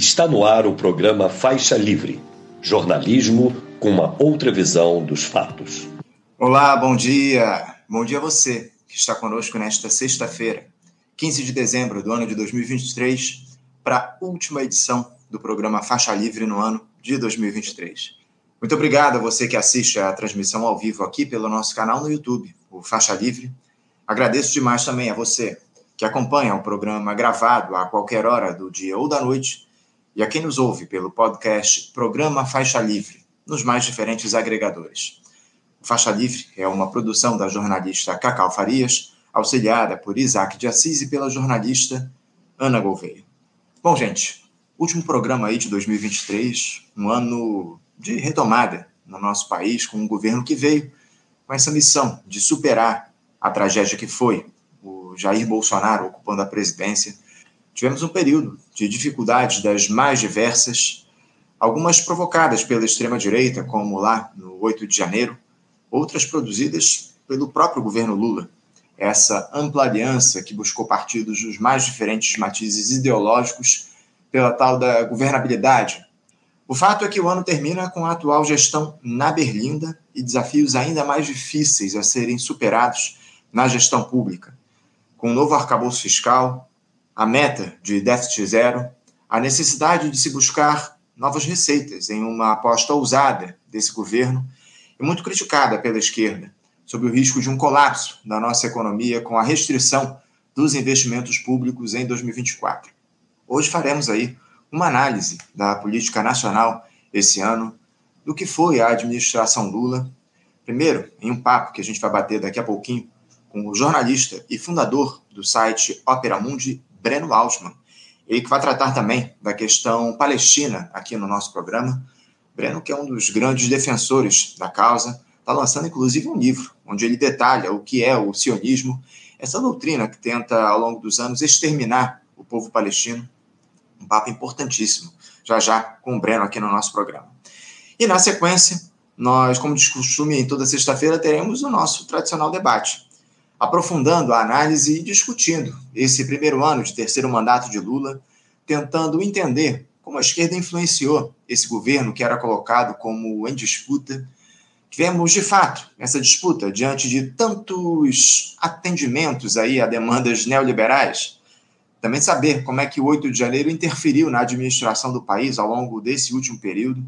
Está no ar o programa Faixa Livre, jornalismo com uma outra visão dos fatos. Olá, bom dia. Bom dia a você que está conosco nesta sexta-feira, 15 de dezembro do ano de 2023, para a última edição do programa Faixa Livre no ano de 2023. Muito obrigado a você que assiste a transmissão ao vivo aqui pelo nosso canal no YouTube, o Faixa Livre. Agradeço demais também a você que acompanha o programa gravado a qualquer hora do dia ou da noite e a quem nos ouve pelo podcast Programa Faixa Livre, nos mais diferentes agregadores. O Faixa Livre é uma produção da jornalista Cacau Farias, auxiliada por Isaac de Assis e pela jornalista Ana Gouveia. Bom, gente, último programa aí de 2023, um ano de retomada no nosso país, com um governo que veio com essa missão de superar a tragédia que foi o Jair Bolsonaro ocupando a presidência tivemos um período de dificuldades das mais diversas, algumas provocadas pela extrema-direita, como lá no 8 de janeiro, outras produzidas pelo próprio governo Lula. Essa ampla aliança que buscou partidos dos mais diferentes matizes ideológicos pela tal da governabilidade. O fato é que o ano termina com a atual gestão na Berlinda e desafios ainda mais difíceis a serem superados na gestão pública, com o novo arcabouço fiscal, a meta de déficit zero, a necessidade de se buscar novas receitas em uma aposta ousada desse governo e muito criticada pela esquerda, sob o risco de um colapso da nossa economia com a restrição dos investimentos públicos em 2024. Hoje faremos aí uma análise da política nacional esse ano, do que foi a administração Lula. Primeiro, em um papo que a gente vai bater daqui a pouquinho com o jornalista e fundador do site Opera Mundi, Breno Altman. Ele que vai tratar também da questão palestina aqui no nosso programa. Breno, que é um dos grandes defensores da causa, está lançando inclusive um livro onde ele detalha o que é o sionismo, essa doutrina que tenta, ao longo dos anos, exterminar o povo palestino. Um papo importantíssimo, já já com o Breno aqui no nosso programa. E na sequência, nós, como de costume, em toda sexta-feira, teremos o nosso tradicional debate aprofundando a análise e discutindo esse primeiro ano de terceiro mandato de Lula, tentando entender como a esquerda influenciou esse governo que era colocado como em disputa. Tivemos, de fato, essa disputa diante de tantos atendimentos aí a demandas neoliberais. Também saber como é que o 8 de janeiro interferiu na administração do país ao longo desse último período.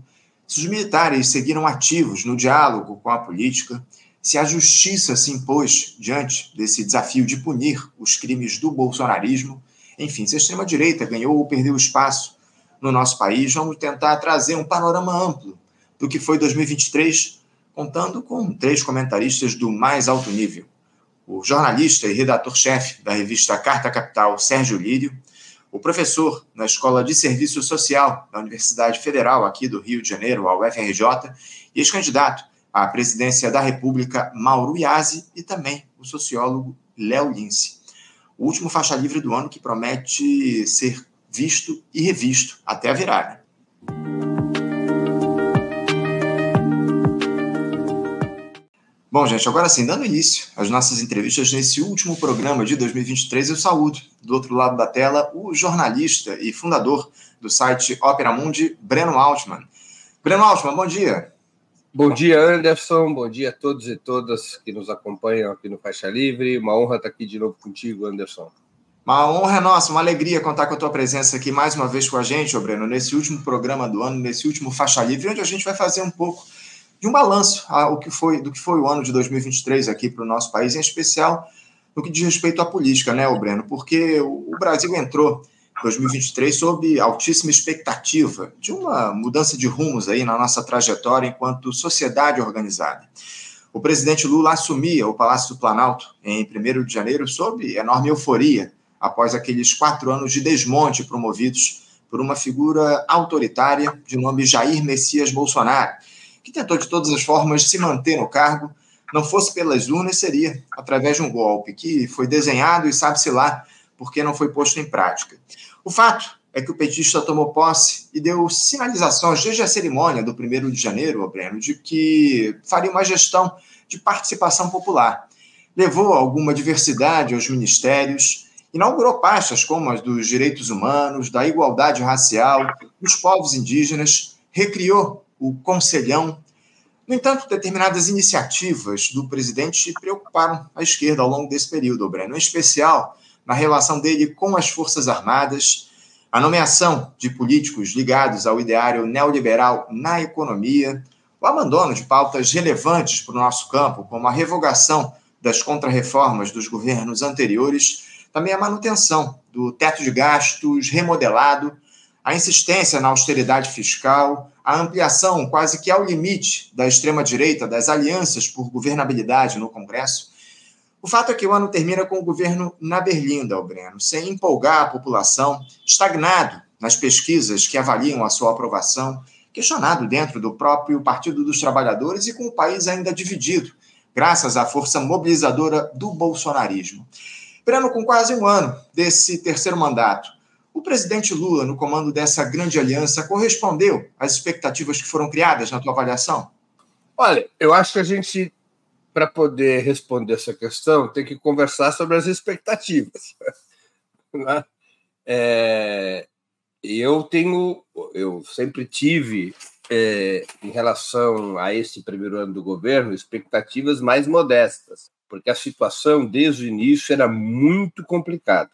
Se os militares seguiram ativos no diálogo com a política se a justiça se impôs diante desse desafio de punir os crimes do bolsonarismo, enfim, se a extrema-direita ganhou ou perdeu espaço no nosso país, vamos tentar trazer um panorama amplo do que foi 2023, contando com três comentaristas do mais alto nível. O jornalista e redator-chefe da revista Carta Capital, Sérgio Lírio, o professor na Escola de Serviço Social da Universidade Federal aqui do Rio de Janeiro, a UFRJ, e ex-candidato a presidência da República, Mauro Iazzi, e também o sociólogo Léo Lince. O último faixa livre do ano que promete ser visto e revisto até a virada. Bom, gente, agora sim, dando início às nossas entrevistas nesse último programa de 2023, eu saúdo do outro lado da tela o jornalista e fundador do site Opera Mundi, Breno Altman. Breno Altman, bom dia. Bom dia, Anderson. Bom dia a todos e todas que nos acompanham aqui no Faixa Livre. Uma honra estar aqui de novo contigo, Anderson. Uma honra nossa, uma alegria contar com a tua presença aqui mais uma vez com a gente, ô Breno, nesse último programa do ano, nesse último Faixa Livre, onde a gente vai fazer um pouco de um balanço ao que foi, do que foi o ano de 2023 aqui para o nosso país, em especial no que diz respeito à política, né, ô Breno? Porque o Brasil entrou 2023 sob altíssima expectativa de uma mudança de rumos aí na nossa trajetória enquanto sociedade organizada. O presidente Lula assumia o Palácio do Planalto em 1 de janeiro sob enorme euforia após aqueles quatro anos de desmonte promovidos por uma figura autoritária de nome Jair Messias Bolsonaro, que tentou de todas as formas se manter no cargo, não fosse pelas urnas, seria através de um golpe que foi desenhado e sabe-se lá porque não foi posto em prática. O fato é que o petista tomou posse e deu sinalizações desde a cerimônia do 1 de janeiro, Breno, de que faria uma gestão de participação popular. Levou alguma diversidade aos ministérios inaugurou pastas como as dos direitos humanos, da igualdade racial, dos povos indígenas, recriou o Conselhão. No entanto, determinadas iniciativas do presidente preocuparam a esquerda ao longo desse período, Breno, em especial na relação dele com as Forças Armadas, a nomeação de políticos ligados ao ideário neoliberal na economia, o abandono de pautas relevantes para o nosso campo, como a revogação das contrarreformas dos governos anteriores, também a manutenção do teto de gastos remodelado, a insistência na austeridade fiscal, a ampliação quase que ao limite da extrema-direita das alianças por governabilidade no Congresso. O fato é que o ano termina com o governo na berlinda, Albreno, sem empolgar a população, estagnado nas pesquisas que avaliam a sua aprovação, questionado dentro do próprio Partido dos Trabalhadores e com o país ainda dividido, graças à força mobilizadora do bolsonarismo. Breno, com quase um ano desse terceiro mandato, o presidente Lula, no comando dessa grande aliança, correspondeu às expectativas que foram criadas na tua avaliação? Olha, eu acho que a gente, para poder responder essa questão, tem que conversar sobre as expectativas. Né? É, eu tenho, eu sempre tive, é, em relação a esse primeiro ano do governo, expectativas mais modestas porque a situação desde o início era muito complicada.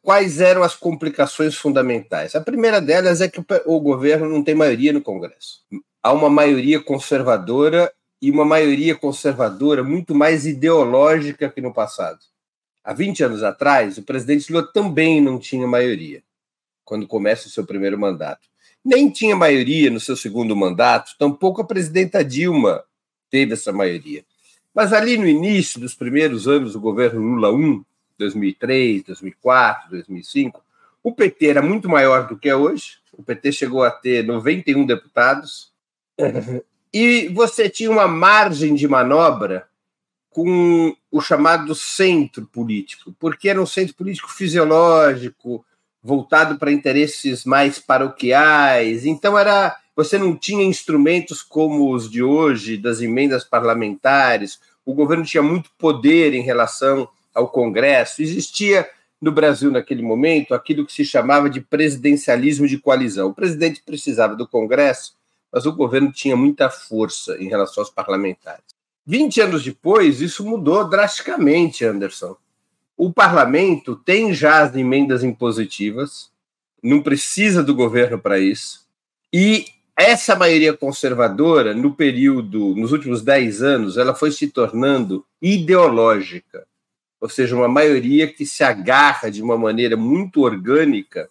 Quais eram as complicações fundamentais? A primeira delas é que o governo não tem maioria no Congresso. Há uma maioria conservadora e uma maioria conservadora muito mais ideológica que no passado. Há 20 anos atrás, o presidente Lula também não tinha maioria quando começa o seu primeiro mandato. Nem tinha maioria no seu segundo mandato, tampouco a presidenta Dilma teve essa maioria. Mas ali no início dos primeiros anos do governo Lula 1, 2003, 2004, 2005, o PT era muito maior do que é hoje. O PT chegou a ter 91 deputados. E você tinha uma margem de manobra com o chamado centro político, porque era um centro político fisiológico, voltado para interesses mais paroquiais. Então era você não tinha instrumentos como os de hoje, das emendas parlamentares, o governo tinha muito poder em relação ao Congresso. Existia no Brasil, naquele momento, aquilo que se chamava de presidencialismo de coalizão. O presidente precisava do Congresso, mas o governo tinha muita força em relação aos parlamentares. 20 anos depois, isso mudou drasticamente, Anderson. O parlamento tem já as emendas impositivas, não precisa do governo para isso, e essa maioria conservadora, no período, nos últimos dez anos, ela foi se tornando ideológica, ou seja, uma maioria que se agarra de uma maneira muito orgânica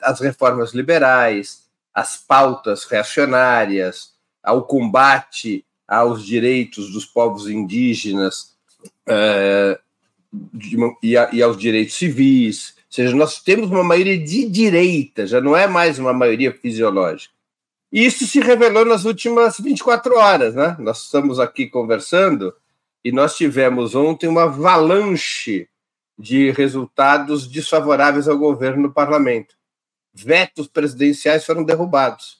às reformas liberais, às pautas reacionárias, ao combate aos direitos dos povos indígenas de, e, a, e aos direitos civis. Ou seja, nós temos uma maioria de direita, já não é mais uma maioria fisiológica. Isso se revelou nas últimas 24 horas, né? Nós estamos aqui conversando e nós tivemos ontem uma avalanche de resultados desfavoráveis ao governo no parlamento. Vetos presidenciais foram derrubados.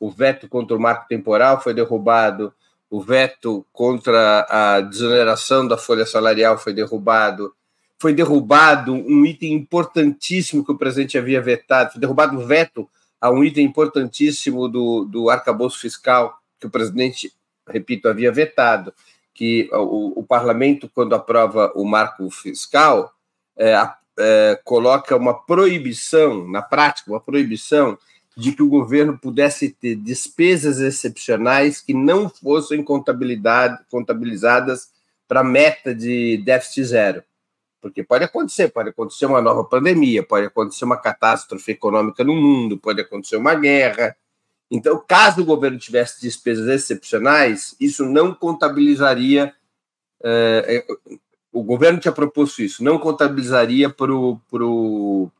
O veto contra o marco temporal foi derrubado, o veto contra a desoneração da folha salarial foi derrubado, foi derrubado um item importantíssimo que o presidente havia vetado, foi derrubado o veto a um item importantíssimo do, do arcabouço fiscal que o presidente, repito, havia vetado, que o, o parlamento, quando aprova o marco fiscal, é, é, coloca uma proibição, na prática, uma proibição de que o governo pudesse ter despesas excepcionais que não fossem contabilizadas para a meta de déficit zero. Porque pode acontecer, pode acontecer uma nova pandemia, pode acontecer uma catástrofe econômica no mundo, pode acontecer uma guerra. Então, caso o governo tivesse despesas excepcionais, isso não contabilizaria. É, o governo tinha proposto isso, não contabilizaria para o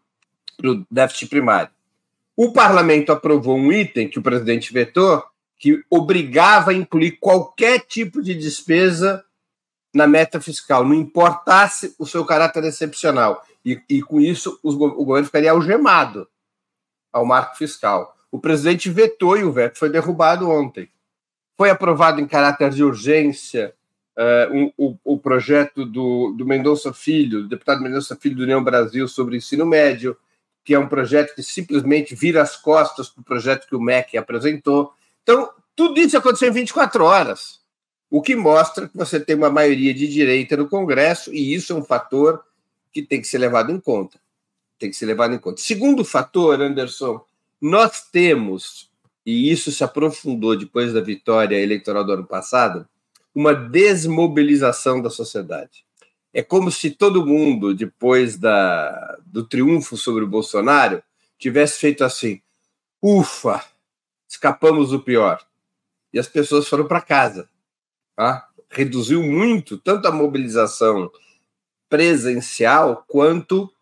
déficit primário. O parlamento aprovou um item que o presidente vetou, que obrigava a incluir qualquer tipo de despesa na meta fiscal, não importasse o seu caráter excepcional. E, e com isso, os, o governo ficaria algemado ao marco fiscal. O presidente vetou e o veto foi derrubado ontem. Foi aprovado em caráter de urgência uh, o, o, projeto do, do Mendonça Filho, do deputado Mendonça Filho do União Brasil sobre ensino médio, que é um projeto que simplesmente vira as costas para o projeto que o MEC apresentou. Então, tudo isso aconteceu em 24 horas, o que mostra que você tem uma maioria de direita no Congresso, e isso é um fator que tem que ser levado em conta. Tem que ser levado em conta. Segundo fator, Anderson, nós temos, e isso se aprofundou depois da vitória eleitoral do ano passado, uma desmobilização da sociedade. É como se todo mundo, depois da, do triunfo sobre o Bolsonaro, tivesse feito assim: ufa, escapamos do pior. E as pessoas foram para casa. Tá? Reduziu muito tanto a mobilização presencial quanto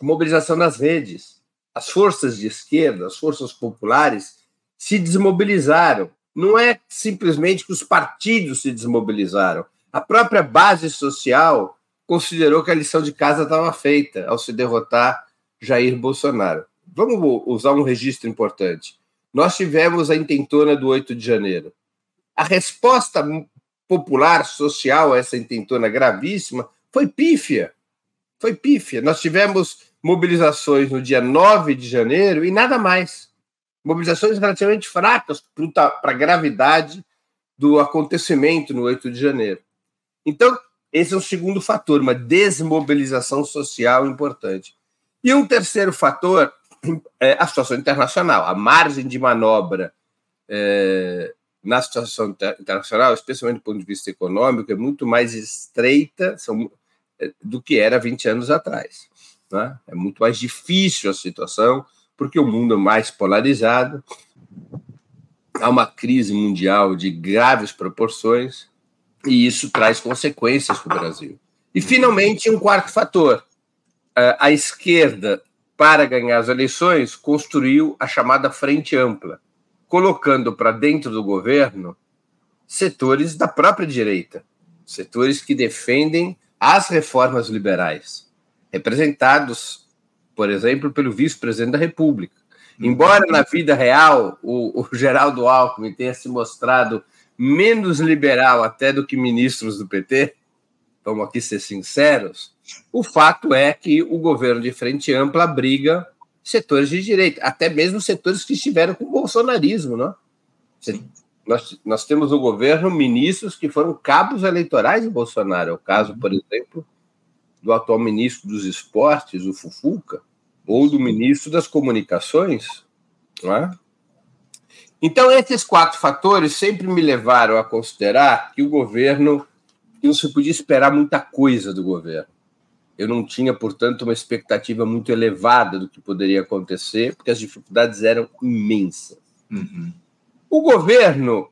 a mobilização nas redes. As forças de esquerda, as forças populares, se desmobilizaram não é simplesmente que os partidos se desmobilizaram. A própria base social considerou que a lição de casa estava feita ao se derrotar Jair Bolsonaro. Vamos usar um registro importante. Nós tivemos a intentona do 8 de janeiro. A resposta popular, social a essa intentona gravíssima foi pífia. Foi pífia. Nós tivemos mobilizações no dia 9 de janeiro e nada mais mobilizações relativamente fracas para a gravidade do acontecimento no 8 de janeiro. Então, esse é o segundo fator, uma desmobilização social importante. E um terceiro fator é a situação internacional, a margem de manobra é, na situação internacional, especialmente do ponto de vista econômico, é muito mais estreita são, é, do que era 20 anos atrás. Né? É muito mais difícil a situação, porque o mundo é mais polarizado, há uma crise mundial de graves proporções e isso traz consequências para o Brasil. E, finalmente, um quarto fator: a esquerda, para ganhar as eleições, construiu a chamada Frente Ampla, colocando para dentro do governo setores da própria direita, setores que defendem as reformas liberais, representados por exemplo, pelo vice-presidente da República. Embora na vida real o, o Geraldo Alckmin tenha se mostrado menos liberal até do que ministros do PT, vamos aqui ser sinceros, o fato é que o governo de frente ampla abriga setores de direita, até mesmo setores que estiveram com o bolsonarismo, não? Nós, nós temos no governo ministros que foram cabos eleitorais de Bolsonaro. É o caso, por exemplo, do atual ministro dos Esportes, o Fufuca, ou do ministro das Comunicações. Não é? Então, esses quatro fatores sempre me levaram a considerar que o governo que não se podia esperar muita coisa do governo. Eu não tinha, portanto, uma expectativa muito elevada do que poderia acontecer, porque as dificuldades eram imensas. Uhum. O governo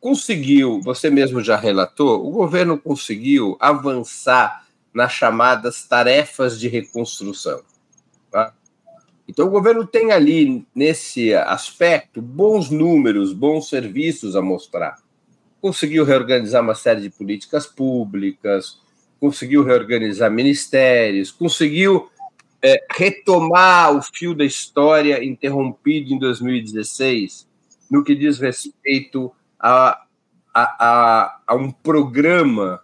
conseguiu, você mesmo já relatou, o governo conseguiu avançar nas chamadas tarefas de reconstrução. Tá? Então, o governo tem ali, nesse aspecto, bons números, bons serviços a mostrar. Conseguiu reorganizar uma série de políticas públicas, conseguiu reorganizar ministérios, conseguiu é, retomar o fio da história interrompido em 2016, no que diz respeito a, a, a, a um programa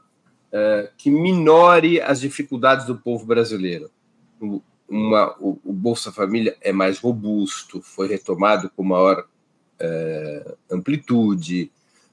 é, que minore as dificuldades do povo brasileiro. Uma, o, o, Bolsa Família é mais robusto, foi retomado com maior é, amplitude.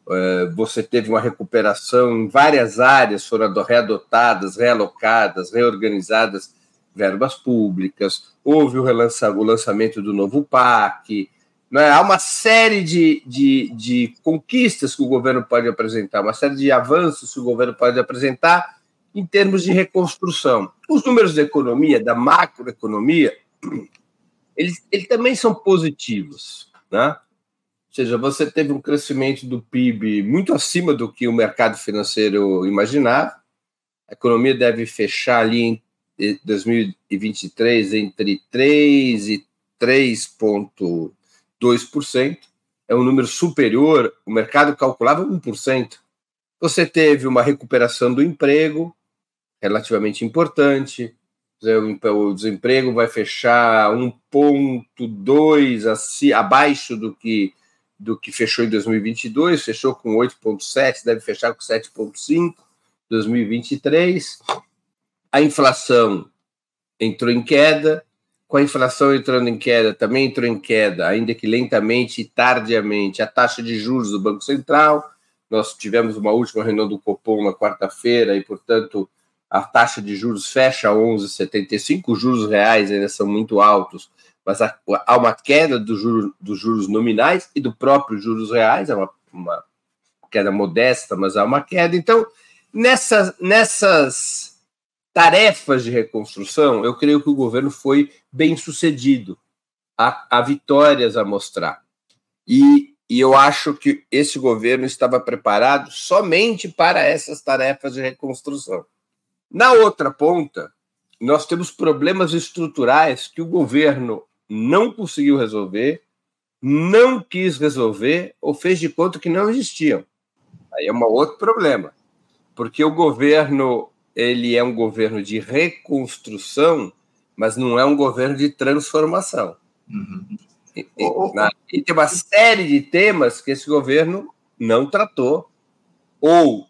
É, você teve uma recuperação em várias áreas, foram readotadas, realocadas, reorganizadas verbas públicas. Houve o, relança, o lançamento do novo PAC, né? Há uma série de, de, de conquistas que o governo pode apresentar, uma série de avanços que o governo pode apresentar em termos de reconstrução. Os números da economia, da macroeconomia, eles, eles também são positivos. Né? Ou seja, você teve um crescimento do PIB muito acima do que o mercado financeiro imaginava. A economia deve fechar ali em 2023 entre 3 e 3 2%, é um número superior, o mercado calculava 1%. Você teve uma recuperação do emprego, relativamente importante, o desemprego vai fechar 1,2 abaixo do que do que fechou em 2022, fechou com 8,7, deve fechar com 7,5 2023. A inflação entrou em queda, com a inflação entrando em queda, também entrou em queda, ainda que lentamente e tardiamente, a taxa de juros do Banco Central. Nós tivemos uma última reunião do Copom na quarta-feira e, portanto, a taxa de juros fecha a 11,75. Os juros reais ainda são muito altos, mas há, uma queda dos juros, dos juros nominais e do próprio juros reais, é uma, uma queda modesta, mas há uma queda. Então, nessas, nessas tarefas de reconstrução, eu creio que o governo foi bem sucedido. Há, há vitórias a mostrar. E, e eu acho que esse governo estava preparado somente para essas tarefas de reconstrução. Na outra ponta, nós temos problemas estruturais que o governo não conseguiu resolver, não quis resolver ou fez de conta que não existiam. Aí é um outro problema, porque o governo ele é um governo de reconstrução, mas não é um governo de transformação. Uhum. E, e, tem uma série de temas que esse governo não tratou ou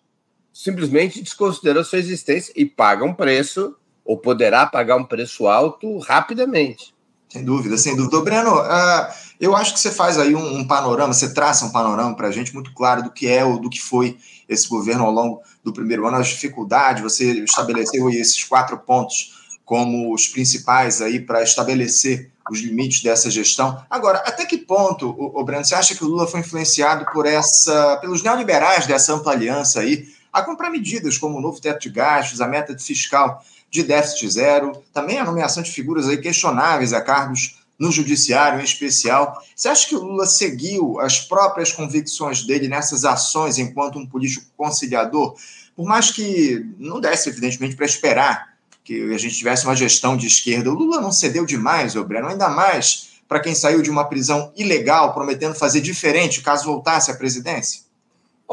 simplesmente desconsiderou sua existência e paga um preço, ou poderá pagar um preço alto rapidamente. Sem dúvida, sem dúvida. Ô, Breno, uh, eu acho que você faz aí um, um panorama, você traça um panorama para a gente muito claro do que é ou do que foi esse governo ao longo do primeiro ano, as dificuldades, você estabeleceu esses quatro pontos como os principais aí para estabelecer os limites dessa gestão. Agora, até que ponto, Breno, você acha que o Lula foi influenciado por essa, pelos neoliberais dessa ampla aliança aí, a comprar medidas como o novo teto de gastos, a meta fiscal de déficit zero, também a nomeação de figuras aí questionáveis a cargos no judiciário em especial. Você acha que o Lula seguiu as próprias convicções dele nessas ações enquanto um político conciliador? Por mais que não desse, evidentemente, para esperar que a gente tivesse uma gestão de esquerda, o Lula não cedeu demais, Breno, ainda mais para quem saiu de uma prisão ilegal prometendo fazer diferente caso voltasse à presidência?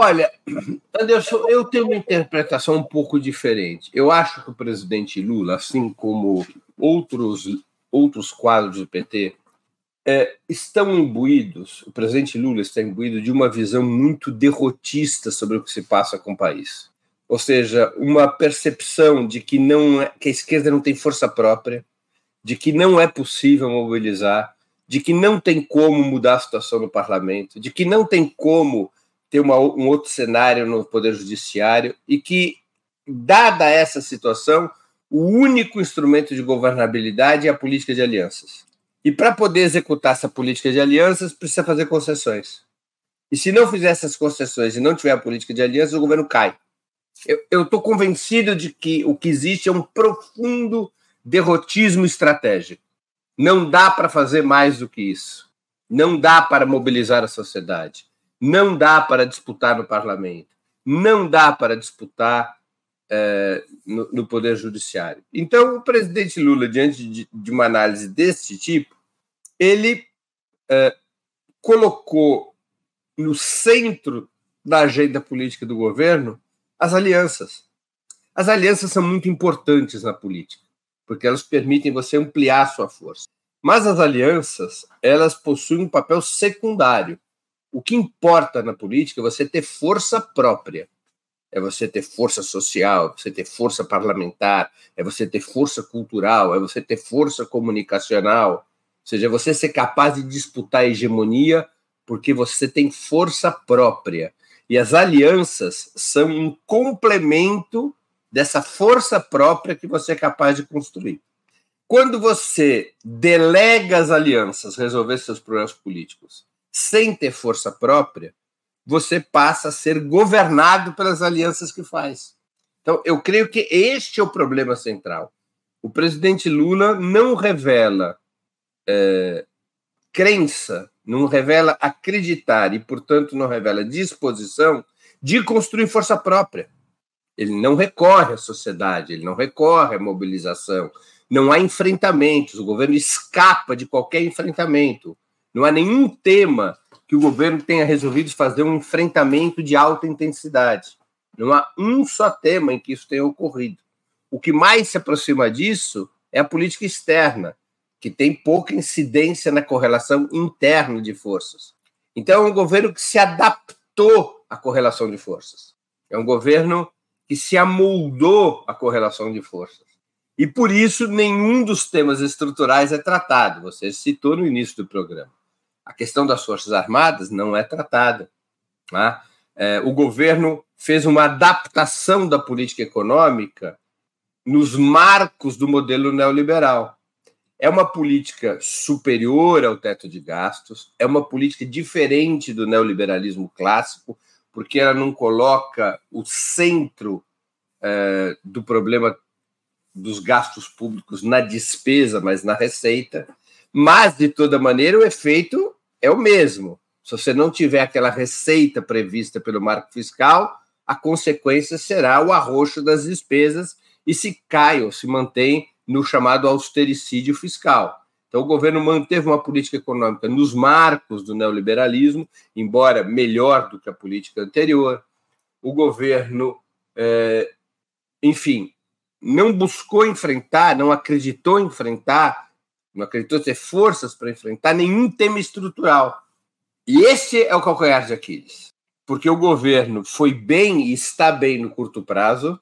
Olha, Anderson, eu tenho uma interpretação um pouco diferente. Eu acho que o presidente Lula, assim como outros, outros quadros do PT, é, estão imbuídos, o presidente Lula está imbuído de uma visão muito derrotista sobre o que se passa com o país. Ou seja, uma percepção de que, não é, que a esquerda não tem força própria, de que não é possível mobilizar, de que não tem como mudar a situação no parlamento, de que não tem como ter uma, um outro cenário no Poder Judiciário e que, dada essa situação, o único instrumento de governabilidade é a política de alianças. E para poder executar essa política de alianças, precisa fazer concessões. E se não fizer essas concessões e não tiver a política de alianças, o governo cai. Eu estou convencido de que o que existe é um profundo derrotismo estratégico. Não dá para fazer mais do que isso. Não dá para mobilizar a sociedade. Não dá para disputar no parlamento, não dá para disputar é, no, no, Poder Judiciário. Então, o presidente Lula, diante de, de uma análise desse tipo, ele é, colocou no centro da agenda política do governo as alianças. As alianças são muito importantes na política, porque elas permitem você ampliar sua força. Mas as alianças, elas possuem um papel secundário. O que importa na política é você ter força própria. É você ter força social, é você ter força parlamentar, é você ter força cultural, é você ter força comunicacional. Ou seja, é você ser capaz de disputar a hegemonia porque você tem força própria. E as alianças são um complemento dessa força própria que você é capaz de construir. Quando você delega as alianças resolver seus problemas políticos sem ter força própria, você passa a ser governado pelas alianças que faz. Então, eu creio que este é o problema central. O presidente Lula não revela é, crença, não revela acreditar e, portanto, não revela disposição de construir força própria. Ele não recorre à sociedade, ele não recorre à mobilização, não há enfrentamentos, o governo escapa de qualquer enfrentamento. Não há nenhum tema que o governo tenha resolvido fazer um enfrentamento de alta intensidade. Não há um só tema em que isso tenha ocorrido. O que mais se aproxima disso é a política externa, que tem pouca incidência na correlação interna de forças. Então, é um governo que se adaptou à correlação de forças. É um governo que se amoldou à correlação de forças. E por isso, nenhum dos temas estruturais é tratado. Você citou no início do programa. A questão das Forças Armadas não é tratada. Tá? É, o governo fez uma adaptação da política econômica nos marcos do modelo neoliberal. É uma política superior ao teto de gastos, é uma política diferente do neoliberalismo clássico, porque ela não coloca o centro é, do problema dos gastos públicos na despesa, mas na receita. Mas, de toda maneira, o efeito é o mesmo. Se você não tiver aquela receita prevista pelo marco fiscal, a consequência será o arroxo das despesas e se cai ou se mantém no chamado austericídio fiscal. Então, o governo manteve uma política econômica nos marcos do neoliberalismo, embora melhor do que a política anterior. O governo, é, enfim, não buscou enfrentar, não acreditou enfrentar, não acreditou ter forças para enfrentar nenhum tema estrutural. E esse é o calcanhar de Aquiles, porque o governo foi bem e está bem no curto prazo,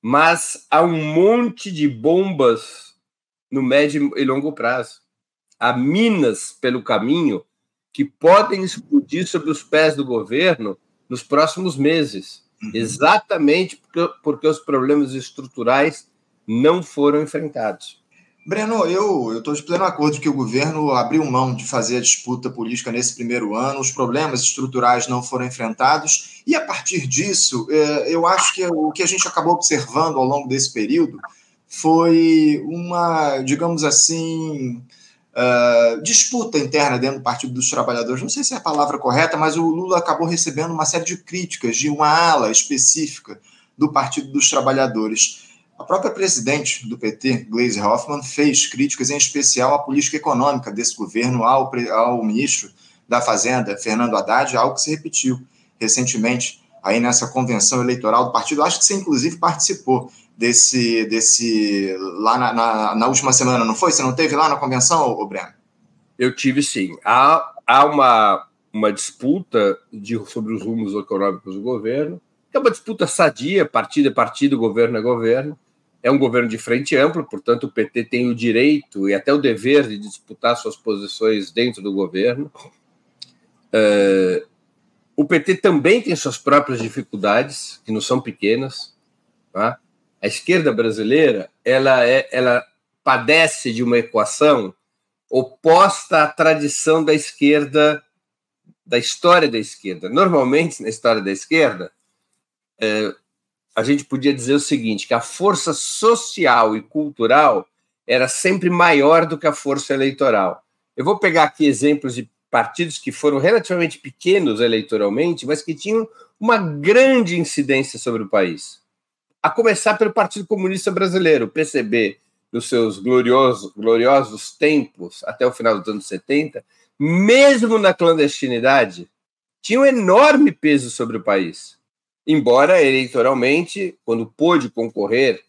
mas há um monte de bombas no médio e longo prazo. Há minas pelo caminho que podem explodir sobre os pés do governo nos próximos meses, uhum. exatamente porque, porque os problemas estruturais não foram enfrentados. Breno, eu estou de pleno acordo que o governo abriu mão de fazer a disputa política nesse primeiro ano, os problemas estruturais não foram enfrentados, e a partir disso, é, eu acho que o que a gente acabou observando ao longo desse período foi uma, digamos assim, uh, disputa interna dentro do Partido dos Trabalhadores. Não sei se é a palavra correta, mas o Lula acabou recebendo uma série de críticas de uma ala específica do Partido dos Trabalhadores. A própria presidente do PT, Gleisi Hoffmann, fez críticas em especial à política econômica desse governo ao, ao ministro da Fazenda, Fernando Haddad, algo que se repetiu recentemente aí nessa convenção eleitoral do partido. Acho que você, inclusive, participou desse, desse lá na, na, na última semana, não foi? Você não teve lá na convenção, ô, Breno? Eu tive sim. Há, há uma, uma disputa de, sobre os rumos econômicos do governo, é uma disputa sadia, partido é partido, governo é governo é um governo de frente ampla, portanto, o PT tem o direito e até o dever de disputar suas posições dentro do governo. Uh, o PT também tem suas próprias dificuldades, que não são pequenas. Tá? A esquerda brasileira ela, é, ela padece de uma equação oposta à tradição da esquerda, da história da esquerda. Normalmente, na história da esquerda, uh, a gente podia dizer o seguinte: que a força social e cultural era sempre maior do que a força eleitoral. Eu vou pegar aqui exemplos de partidos que foram relativamente pequenos eleitoralmente, mas que tinham uma grande incidência sobre o país. A começar pelo Partido Comunista Brasileiro, o PCB, nos seus gloriosos, gloriosos tempos, até o final dos anos 70, mesmo na clandestinidade, tinha um enorme peso sobre o país embora eleitoralmente, quando pôde concorrer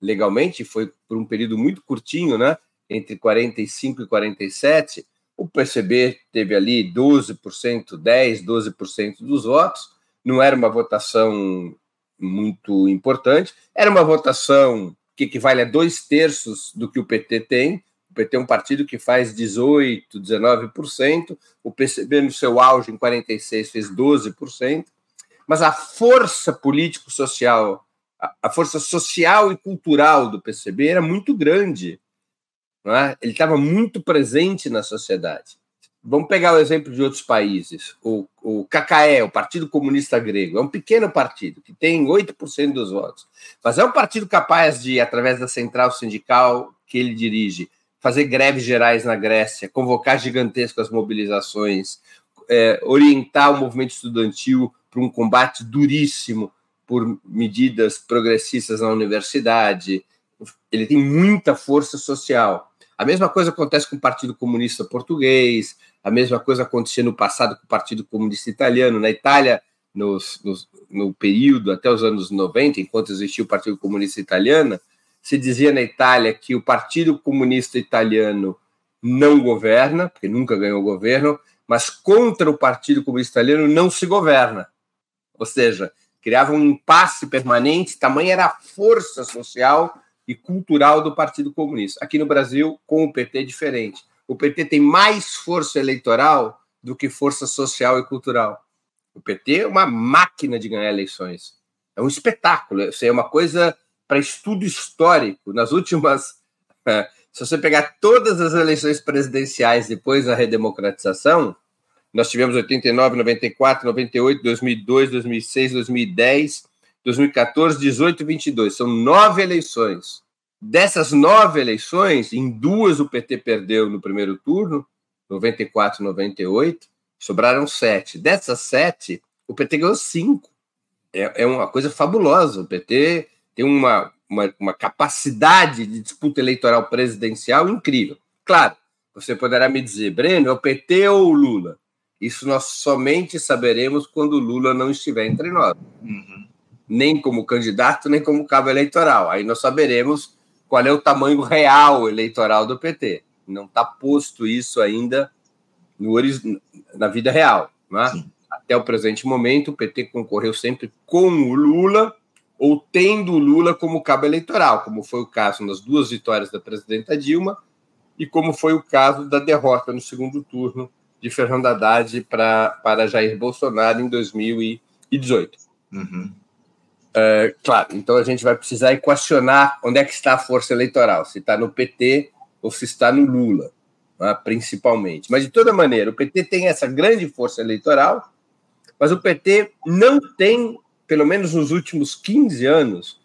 legalmente, foi por um período muito curtinho, né, entre 45 e 47, o PCB teve ali 12%, 10, 12% dos votos, não era uma votação muito importante, era uma votação que equivale a dois terços do que o PT tem. O PT é um partido que faz 18, 19%, o PCB no seu auge em 46 fez 12% mas a força político-social, a, força social e cultural do PCB era muito grande. É? Ele estava muito presente na sociedade. Vamos pegar o exemplo de outros países. O, o KKE, o Partido Comunista Grego, é um pequeno partido que tem 8% dos votos, mas é um partido capaz de, através da central sindical que ele dirige, fazer greves gerais na Grécia, convocar gigantescas mobilizações, é, orientar o movimento estudantil para um combate duríssimo por medidas progressistas na universidade. Ele tem muita força social. A mesma coisa acontece com o Partido Comunista Português, a mesma coisa acontecia no passado com o Partido Comunista Italiano. Na Itália, nos, nos, no período até os anos 90, enquanto existia o Partido Comunista Italiano, se dizia na Itália que o Partido Comunista Italiano não governa, porque nunca ganhou governo, mas contra o Partido Comunista Italiano não se governa. Ou seja, criava um impasse permanente, tamanha era a força social e cultural do Partido Comunista. Aqui no Brasil, com o PT, é diferente. O PT tem mais força eleitoral do que força social e cultural. O PT é uma máquina de ganhar eleições. É um espetáculo. Isso é uma coisa para estudo histórico. Nas últimas. Se você pegar todas as eleições presidenciais depois da redemocratização, nós tivemos 89, 94, 98, 2002, 2006, 2010, 2014, 18 e 22. São nove eleições. Dessas nove eleições, em duas o PT perdeu no primeiro turno, 94 e 98, sobraram sete. Dessas sete, o PT ganhou cinco. É, é uma coisa fabulosa. O PT tem uma, uma, uma capacidade de disputa eleitoral presidencial incrível. Claro, você poderá me dizer, Breno, é o PT ou o Lula? Isso nós somente saberemos quando o Lula não estiver entre nós. Uhum. Nem como candidato, nem como cabo eleitoral. Aí nós saberemos qual é o tamanho real eleitoral do PT. Não está posto isso ainda no, na vida real. Né? Até o presente momento, o PT concorreu sempre com o Lula ou tendo o Lula como cabo eleitoral, como foi o caso nas duas vitórias da presidenta Dilma e como foi o caso da derrota no segundo turno de Fernando Haddad pra, para Jair Bolsonaro em 2018. Uhum. É, claro, então a gente vai precisar equacionar onde é que está a força eleitoral, se está no PT ou se está no Lula, né, principalmente. Mas, de toda maneira, o PT tem essa grande força eleitoral, mas o PT não tem, pelo menos nos últimos 15 anos,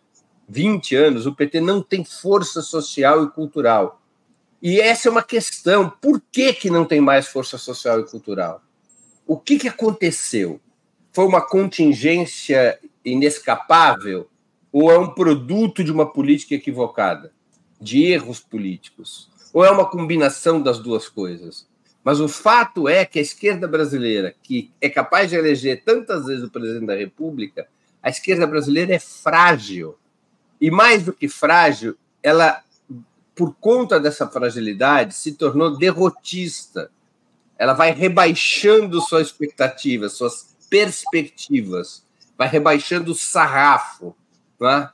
20 anos, o PT não tem força social e cultural e essa é uma questão: por que, que não tem mais força social e cultural? O que, que aconteceu? Foi uma contingência inescapável ou é um produto de uma política equivocada, de erros políticos? Ou é uma combinação das duas coisas? Mas o fato é que a esquerda brasileira, que é capaz de eleger tantas vezes o presidente da República, a esquerda brasileira é frágil. E mais do que frágil, ela por conta dessa fragilidade, se tornou derrotista. Ela vai rebaixando suas expectativas, suas perspectivas, vai rebaixando o sarrafo, né?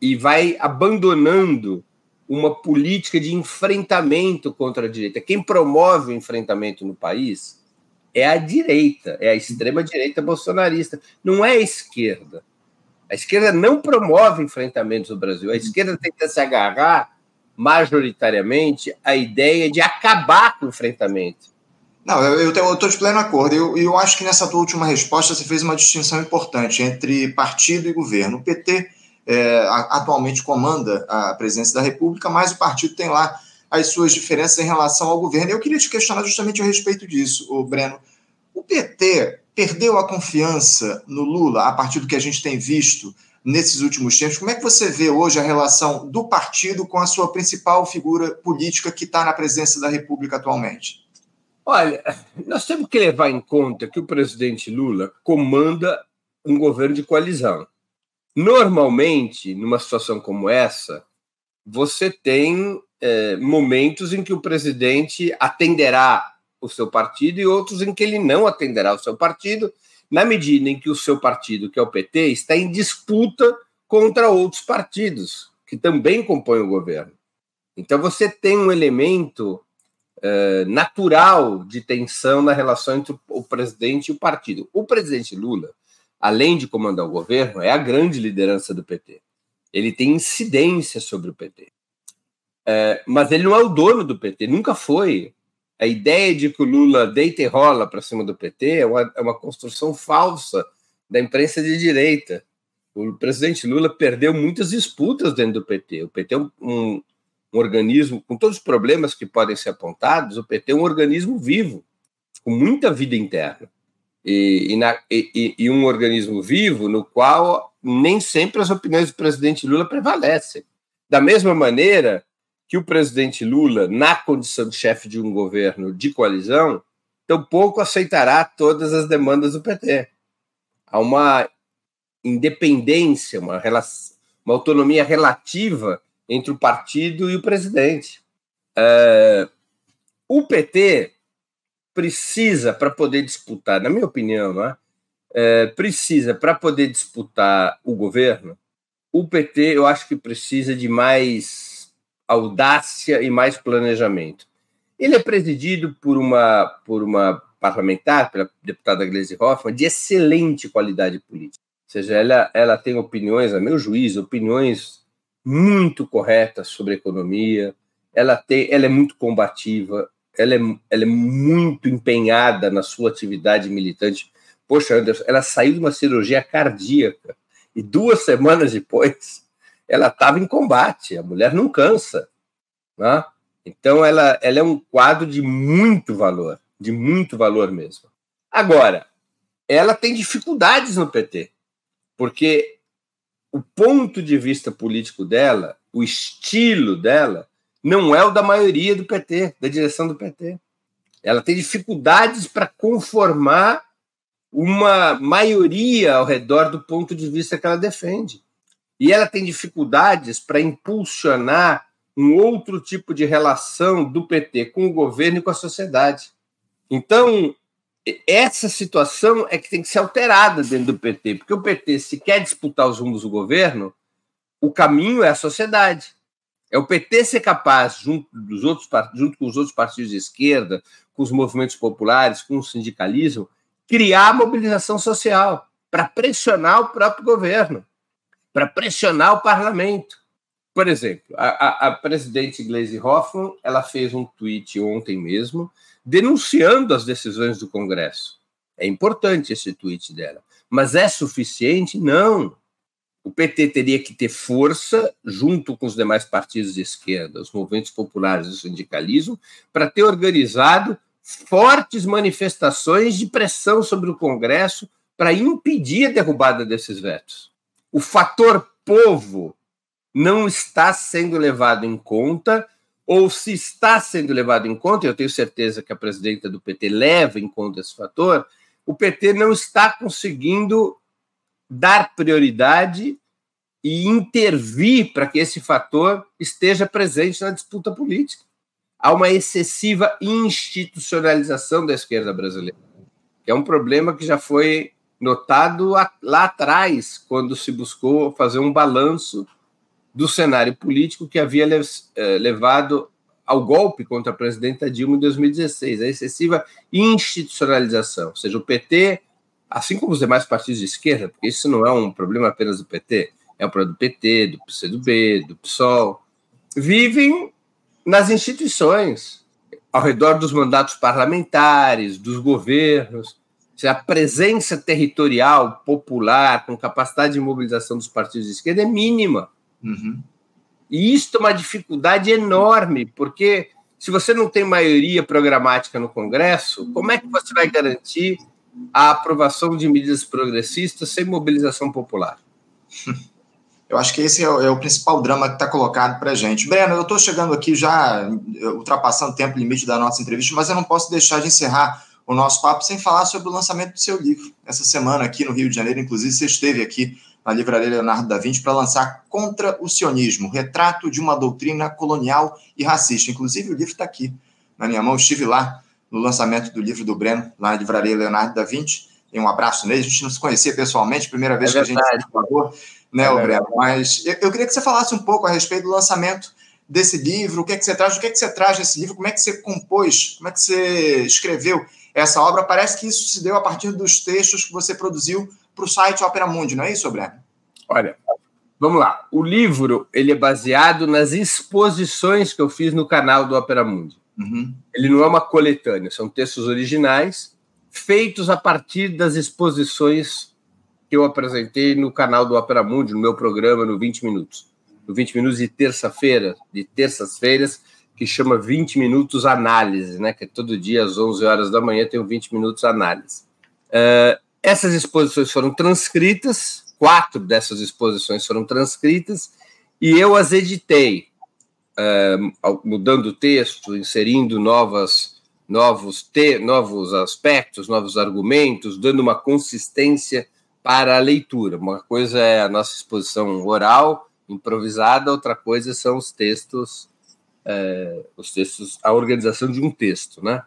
e vai abandonando uma política de enfrentamento contra a direita. Quem promove o enfrentamento no país é a direita, é a extrema-direita bolsonarista, não é a esquerda. A esquerda não promove enfrentamentos no Brasil. A esquerda tenta se agarrar majoritariamente a ideia de acabar com o enfrentamento. Não, eu estou de pleno acordo. E eu, eu, acho que nessa tua última resposta você fez uma distinção importante entre partido e governo. O PT é, atualmente comanda a presidência da República, mas o partido tem lá as suas diferenças em relação ao governo. Eu queria te questionar justamente a respeito disso, o Breno. O PT perdeu a confiança no Lula a partir do que a gente tem visto nesses últimos tempos. Como é que você vê hoje a relação do partido com a sua principal figura política que está na presidência da República atualmente? Olha, nós temos que levar em conta que o presidente Lula comanda um governo de coalizão. Normalmente, numa situação como essa, você tem é, momentos em que o presidente atenderá o seu partido e outros em que ele não atenderá o seu partido, na medida em que o seu partido, que é o PT, está em disputa contra outros partidos que também compõem o governo. Então você tem um elemento uh, natural de tensão na relação entre o presidente e o partido. O presidente Lula, além de comandar o governo, é a grande liderança do PT. Ele tem incidência sobre o PT. Uh, mas ele não é o dono do PT, nunca foi a ideia de que o Lula deita e rola para cima do PT é uma, é uma construção falsa da imprensa de direita. O presidente Lula perdeu muitas disputas dentro do PT. O PT é um, um, um organismo, com todos os problemas que podem ser apontados, o PT é um organismo vivo, com muita vida interna. E, e, na, e, e, um organismo vivo no qual nem sempre as opiniões do presidente Lula prevalecem. Da mesma maneira que o presidente Lula, na condição de chefe de um governo de coalizão, tampouco aceitará todas as demandas do PT. Há uma independência, uma, relação, uma autonomia relativa entre o partido e o presidente. É, o PT precisa, para poder disputar, na minha opinião, não é? é precisa, para poder disputar o governo, o PT, eu acho que precisa de mais audácia e mais planejamento. Ele é presidido por uma, por uma parlamentar, pela deputada Gleisi Hoffmann, de excelente qualidade política. Ou seja, ela, ela tem opiniões, a meu juízo, opiniões muito corretas sobre economia, ela, tem, ela é muito combativa, ela é, ela é muito empenhada na sua atividade militante. Poxa, Anderson, ela saiu de uma cirurgia cardíaca e duas semanas depois ela estava em combate. A mulher não cansa. Né? Então, ela, ela é um quadro de muito valor, de muito valor mesmo. Agora, ela tem dificuldades no PT, porque o ponto de vista político dela, o estilo dela, não é o da maioria do PT, da direção do PT. Ela tem dificuldades para conformar uma maioria ao redor do ponto de vista que ela defende. E ela tem dificuldades para impulsionar um outro tipo de relação do PT com o governo e com a sociedade. Então, essa situação é que tem que ser alterada dentro do PT, porque o PT, se quer disputar os rumos do governo, o caminho é a sociedade. É o PT ser capaz, junto, dos outros, junto com os outros partidos de esquerda, com os movimentos populares, com o sindicalismo, criar mobilização social para pressionar o próprio governo, para pressionar o parlamento. Por exemplo, a, a, a presidente Gleisi Hoffmann ela fez um tweet ontem mesmo denunciando as decisões do Congresso. É importante esse tweet dela. Mas é suficiente? Não. O PT teria que ter força, junto com os demais partidos de esquerda, os movimentos populares e o sindicalismo, para ter organizado fortes manifestações de pressão sobre o Congresso para impedir a derrubada desses vetos. O fator povo não está sendo levado em conta, ou se está sendo levado em conta, eu tenho certeza que a presidenta do PT leva em conta esse fator, o PT não está conseguindo dar prioridade e intervir para que esse fator esteja presente na disputa política. Há uma excessiva institucionalização da esquerda brasileira, que é um problema que já foi notado lá atrás, quando se buscou fazer um balanço do cenário político que havia eh, levado ao golpe contra a presidenta Dilma em 2016, a excessiva institucionalização, ou seja, o PT assim como os demais partidos de esquerda, porque isso não é um problema apenas do PT, é um problema do PT, do PCdoB, do PSOL, vivem nas instituições, ao redor dos mandatos parlamentares, dos governos, a presença territorial, popular, com capacidade de mobilização dos partidos de esquerda é mínima. Uhum. E isso é uma dificuldade enorme, porque se você não tem maioria programática no Congresso, como é que você vai garantir a aprovação de medidas progressistas sem mobilização popular. Eu acho que esse é o, é o principal drama que está colocado para a gente. Breno, eu estou chegando aqui já ultrapassando o tempo limite da nossa entrevista, mas eu não posso deixar de encerrar o nosso papo sem falar sobre o lançamento do seu livro. Essa semana aqui no Rio de Janeiro, inclusive, você esteve aqui na Livraria Leonardo da Vinci para lançar Contra o Sionismo, retrato de uma doutrina colonial e racista. Inclusive, o livro está aqui na minha mão, eu estive lá no lançamento do livro do Breno, lá na livraria Leonardo da Vinci. Um abraço nele. A gente não se conhecia pessoalmente, primeira vez é que a gente se falou, né, é Breno? Mas eu, eu, queria que você falasse um pouco a respeito do lançamento desse livro, o que é que você traz, o que é que você traz nesse livro, como é que você compôs, como é que você escreveu essa obra. Parece que isso se deu a partir dos textos que você produziu para o site Opera Mundi, não é isso, Breno? Olha, vamos lá. O livro ele é baseado nas exposições que eu fiz no canal do Opera Mundi. Uhum. Ele não é uma coletânea, são textos originais feitos a partir das exposições que eu apresentei no canal do Opera Mundi, no meu programa, no 20 Minutos. No 20 Minutos de terça-feira, de terças-feiras, que chama 20 Minutos Análise, né? que é todo dia às 11 horas da manhã tem 20 Minutos Análise. Uh, essas exposições foram transcritas, quatro dessas exposições foram transcritas, e eu as editei mudando o texto, inserindo novas, novos, te, novos aspectos, novos argumentos, dando uma consistência para a leitura. Uma coisa é a nossa exposição oral, improvisada, outra coisa são os textos, é, os textos, a organização de um texto, né?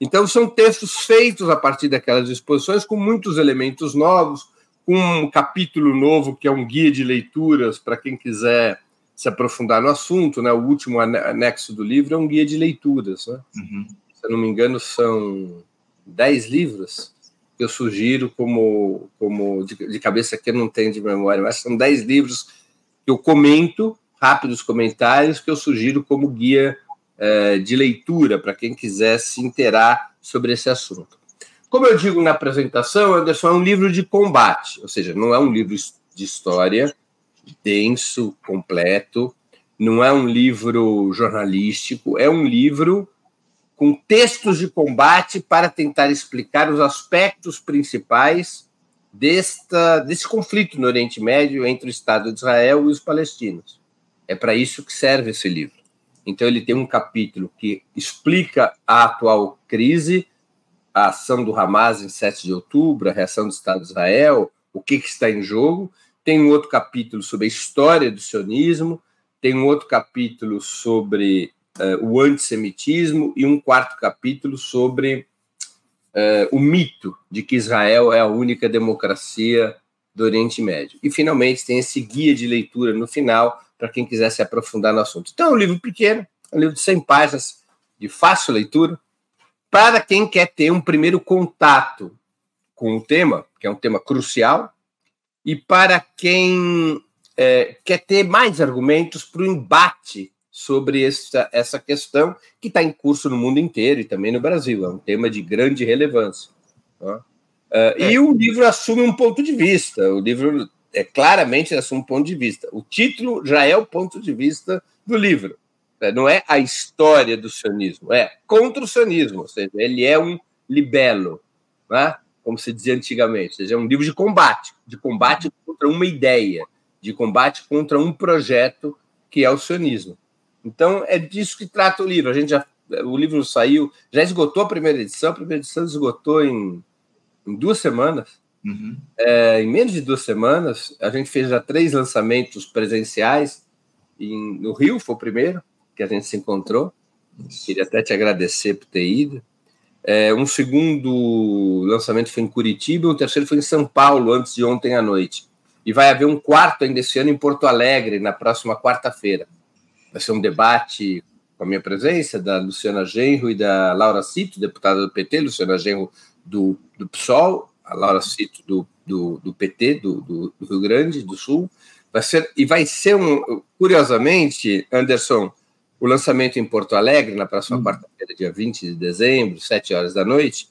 Então, são textos feitos a partir daquelas exposições, com muitos elementos novos, com um capítulo novo, que é um guia de leituras para quem quiser se aprofundar no assunto. Né? O último anexo do livro é um guia de leituras. Né? Uhum. Se eu não me engano, são dez livros que eu sugiro como, como de, de cabeça que eu não tenho de memória, mas são dez livros que eu comento, rápidos comentários, que eu sugiro como guia é, de leitura para quem quiser se inteirar sobre esse assunto. Como eu digo na apresentação, Anderson é um livro de combate, ou seja, não é um livro de história denso, completo, não é um livro jornalístico, é um livro com textos de combate para tentar explicar os aspectos principais desta, desse conflito no Oriente Médio entre o Estado de Israel e os palestinos. É para isso que serve esse livro. Então, ele tem um capítulo que explica a atual crise, a ação do Hamas em 7 de outubro, a reação do Estado de Israel, o que, que está em jogo. Tem um outro capítulo sobre a história do sionismo, tem um outro capítulo sobre uh, o antissemitismo e um quarto capítulo sobre uh, o mito de que Israel é a única democracia do Oriente Médio. E, finalmente, tem esse guia de leitura no final para quem quiser se aprofundar no assunto. Então, é um livro pequeno, é um livro de 100 páginas, de fácil leitura, para quem quer ter um primeiro contato com o tema, que é um tema crucial, e para quem é, quer ter mais argumentos para o embate sobre essa, essa questão que está em curso no mundo inteiro e também no Brasil. É um tema de grande relevância. Tá? Uh, é. E o livro assume um ponto de vista. O livro é claramente assume um ponto de vista. O título já é o ponto de vista do livro. Né? Não é a história do sionismo, é contra o sionismo. Ou seja, ele é um libelo, né? como se dizia antigamente. Ou seja, é um livro de combate, de combate contra uma ideia, de combate contra um projeto que é o sionismo. Então, é disso que trata o livro. A gente já, o livro saiu, já esgotou a primeira edição, a primeira edição esgotou em, em duas semanas. Uhum. É, em menos de duas semanas, a gente fez já três lançamentos presenciais. Em, no Rio foi o primeiro que a gente se encontrou. Isso. Queria até te agradecer por ter ido. É, um segundo lançamento foi em Curitiba, um terceiro foi em São Paulo, antes de ontem à noite. E vai haver um quarto ainda esse ano em Porto Alegre, na próxima quarta-feira. Vai ser um debate com a minha presença, da Luciana Genro e da Laura Cito, deputada do PT, Luciana Genro do, do PSOL, a Laura Cito do, do, do PT, do, do, do, Rio Grande do Sul. Vai ser, e vai ser um. Curiosamente, Anderson, o lançamento em Porto Alegre, na próxima hum. quarta-feira, dia 20 de dezembro, 7 horas da noite,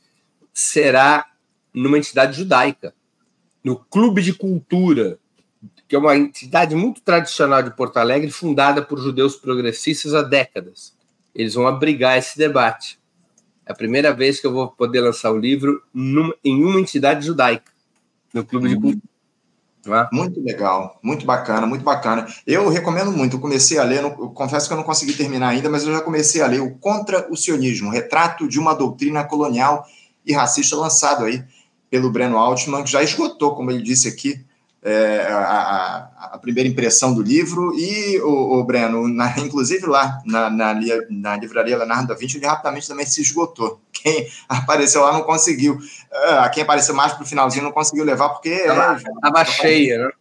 será numa entidade judaica, no Clube de Cultura que é uma entidade muito tradicional de Porto Alegre, fundada por judeus progressistas há décadas. Eles vão abrigar esse debate. É a primeira vez que eu vou poder lançar o livro num, em uma entidade judaica, no Clube de uhum. Cultura. É? Muito legal, muito bacana, muito bacana. Eu recomendo muito. Eu comecei a ler, eu confesso que eu não consegui terminar ainda, mas eu já comecei a ler o Contra o Sionismo, retrato de uma doutrina colonial e racista lançado aí pelo Breno Altman, que já esgotou, como ele disse aqui, é, a, a, primeira impressão do livro e o, o Breno, na, inclusive lá na, na, na, livraria Leonardo da Vinci, ele rapidamente também se esgotou. Quem apareceu lá não conseguiu. Uh, quem apareceu mais para o finalzinho não conseguiu levar porque estava é, cheia, né?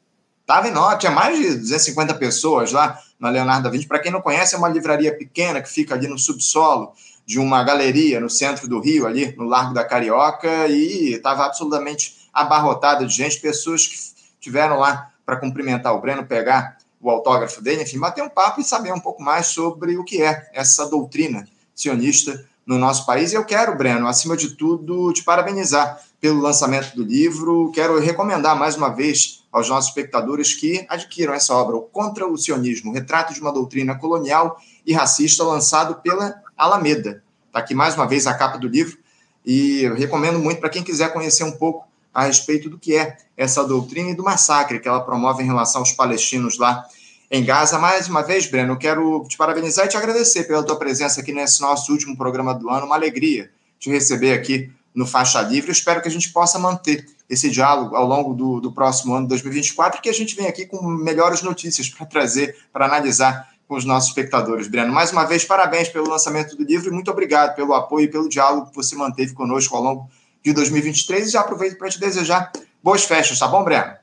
Estava enorme, tinha mais de 250 pessoas lá na Leonardo da Vinci. Para quem não conhece, é uma livraria pequena que fica ali no subsolo de uma galeria no centro do Rio, ali no Largo da Carioca, e estava absolutamente abarrotada de gente, pessoas que tiveram lá para cumprimentar o Breno, pegar o autógrafo dele, enfim, bater um papo e saber um pouco mais sobre o que é essa doutrina sionista no nosso país. E eu quero, Breno, acima de tudo, te parabenizar pelo lançamento do livro. Quero recomendar mais uma vez aos nossos espectadores que adquiram essa obra, o Contra o Sionismo, Retrato de uma Doutrina Colonial e Racista, lançado pela Alameda. Está aqui mais uma vez a capa do livro e recomendo muito para quem quiser conhecer um pouco a respeito do que é essa doutrina e do massacre que ela promove em relação aos palestinos lá em Gaza. Mais uma vez, Breno, quero te parabenizar e te agradecer pela tua presença aqui nesse nosso último programa do ano. Uma alegria te receber aqui no Faixa Livre. Espero que a gente possa manter esse diálogo ao longo do, do próximo ano 2024 e que a gente venha aqui com melhores notícias para trazer, para analisar com os nossos espectadores. Breno, mais uma vez, parabéns pelo lançamento do livro e muito obrigado pelo apoio e pelo diálogo que você manteve conosco ao longo de 2023. E já aproveito para te desejar boas festas, tá bom, Breno?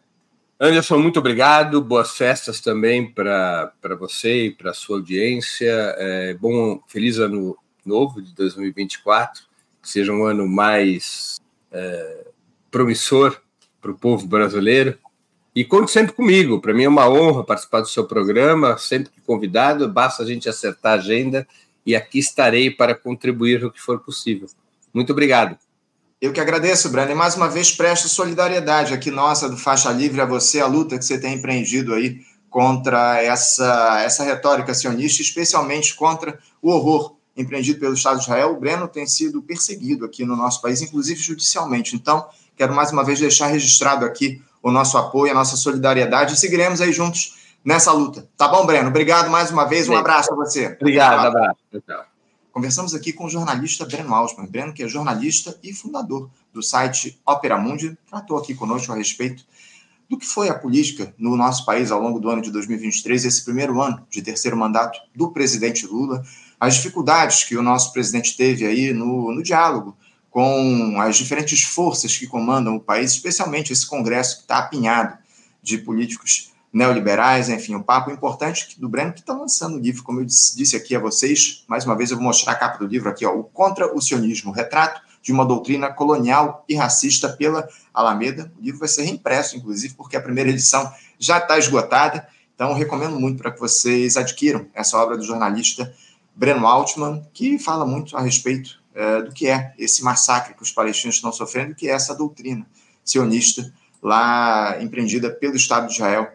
Anderson, muito obrigado. Boas festas também para você e para a sua audiência. É, bom, feliz ano novo de 2024. Que seja um ano mais é, promissor para o povo brasileiro. E conte sempre comigo. Para mim é uma honra participar do seu programa, sempre que convidado. Basta a gente acertar a agenda e aqui estarei para contribuir no que for possível. Muito obrigado. Eu que agradeço, Breno. E mais uma vez presto solidariedade aqui nossa do Faixa Livre a você, a luta que você tem empreendido aí contra essa, essa retórica sionista, especialmente contra o horror empreendido pelo Estado de Israel. O Breno tem sido perseguido aqui no nosso país, inclusive judicialmente. Então, quero mais uma vez deixar registrado aqui o nosso apoio, a nossa solidariedade e seguiremos aí juntos nessa luta. Tá bom, Breno? Obrigado mais uma vez. Um abraço a você. Obrigado, abraço. Conversamos aqui com o jornalista Breno Altman. Breno, que é jornalista e fundador do site Opera Mundi, tratou aqui conosco a respeito do que foi a política no nosso país ao longo do ano de 2023, esse primeiro ano de terceiro mandato do presidente Lula, as dificuldades que o nosso presidente teve aí no, no diálogo com as diferentes forças que comandam o país, especialmente esse Congresso que está apinhado de políticos neoliberais, enfim, um papo importante do Breno, que está lançando o livro, como eu disse aqui a vocês, mais uma vez eu vou mostrar a capa do livro aqui, ó, o Contra o Sionismo, retrato de uma doutrina colonial e racista pela Alameda. O livro vai ser reimpresso, inclusive, porque a primeira edição já está esgotada, então recomendo muito para que vocês adquiram essa obra do jornalista Breno Altman, que fala muito a respeito é, do que é esse massacre que os palestinos estão sofrendo, que é essa doutrina sionista lá empreendida pelo Estado de Israel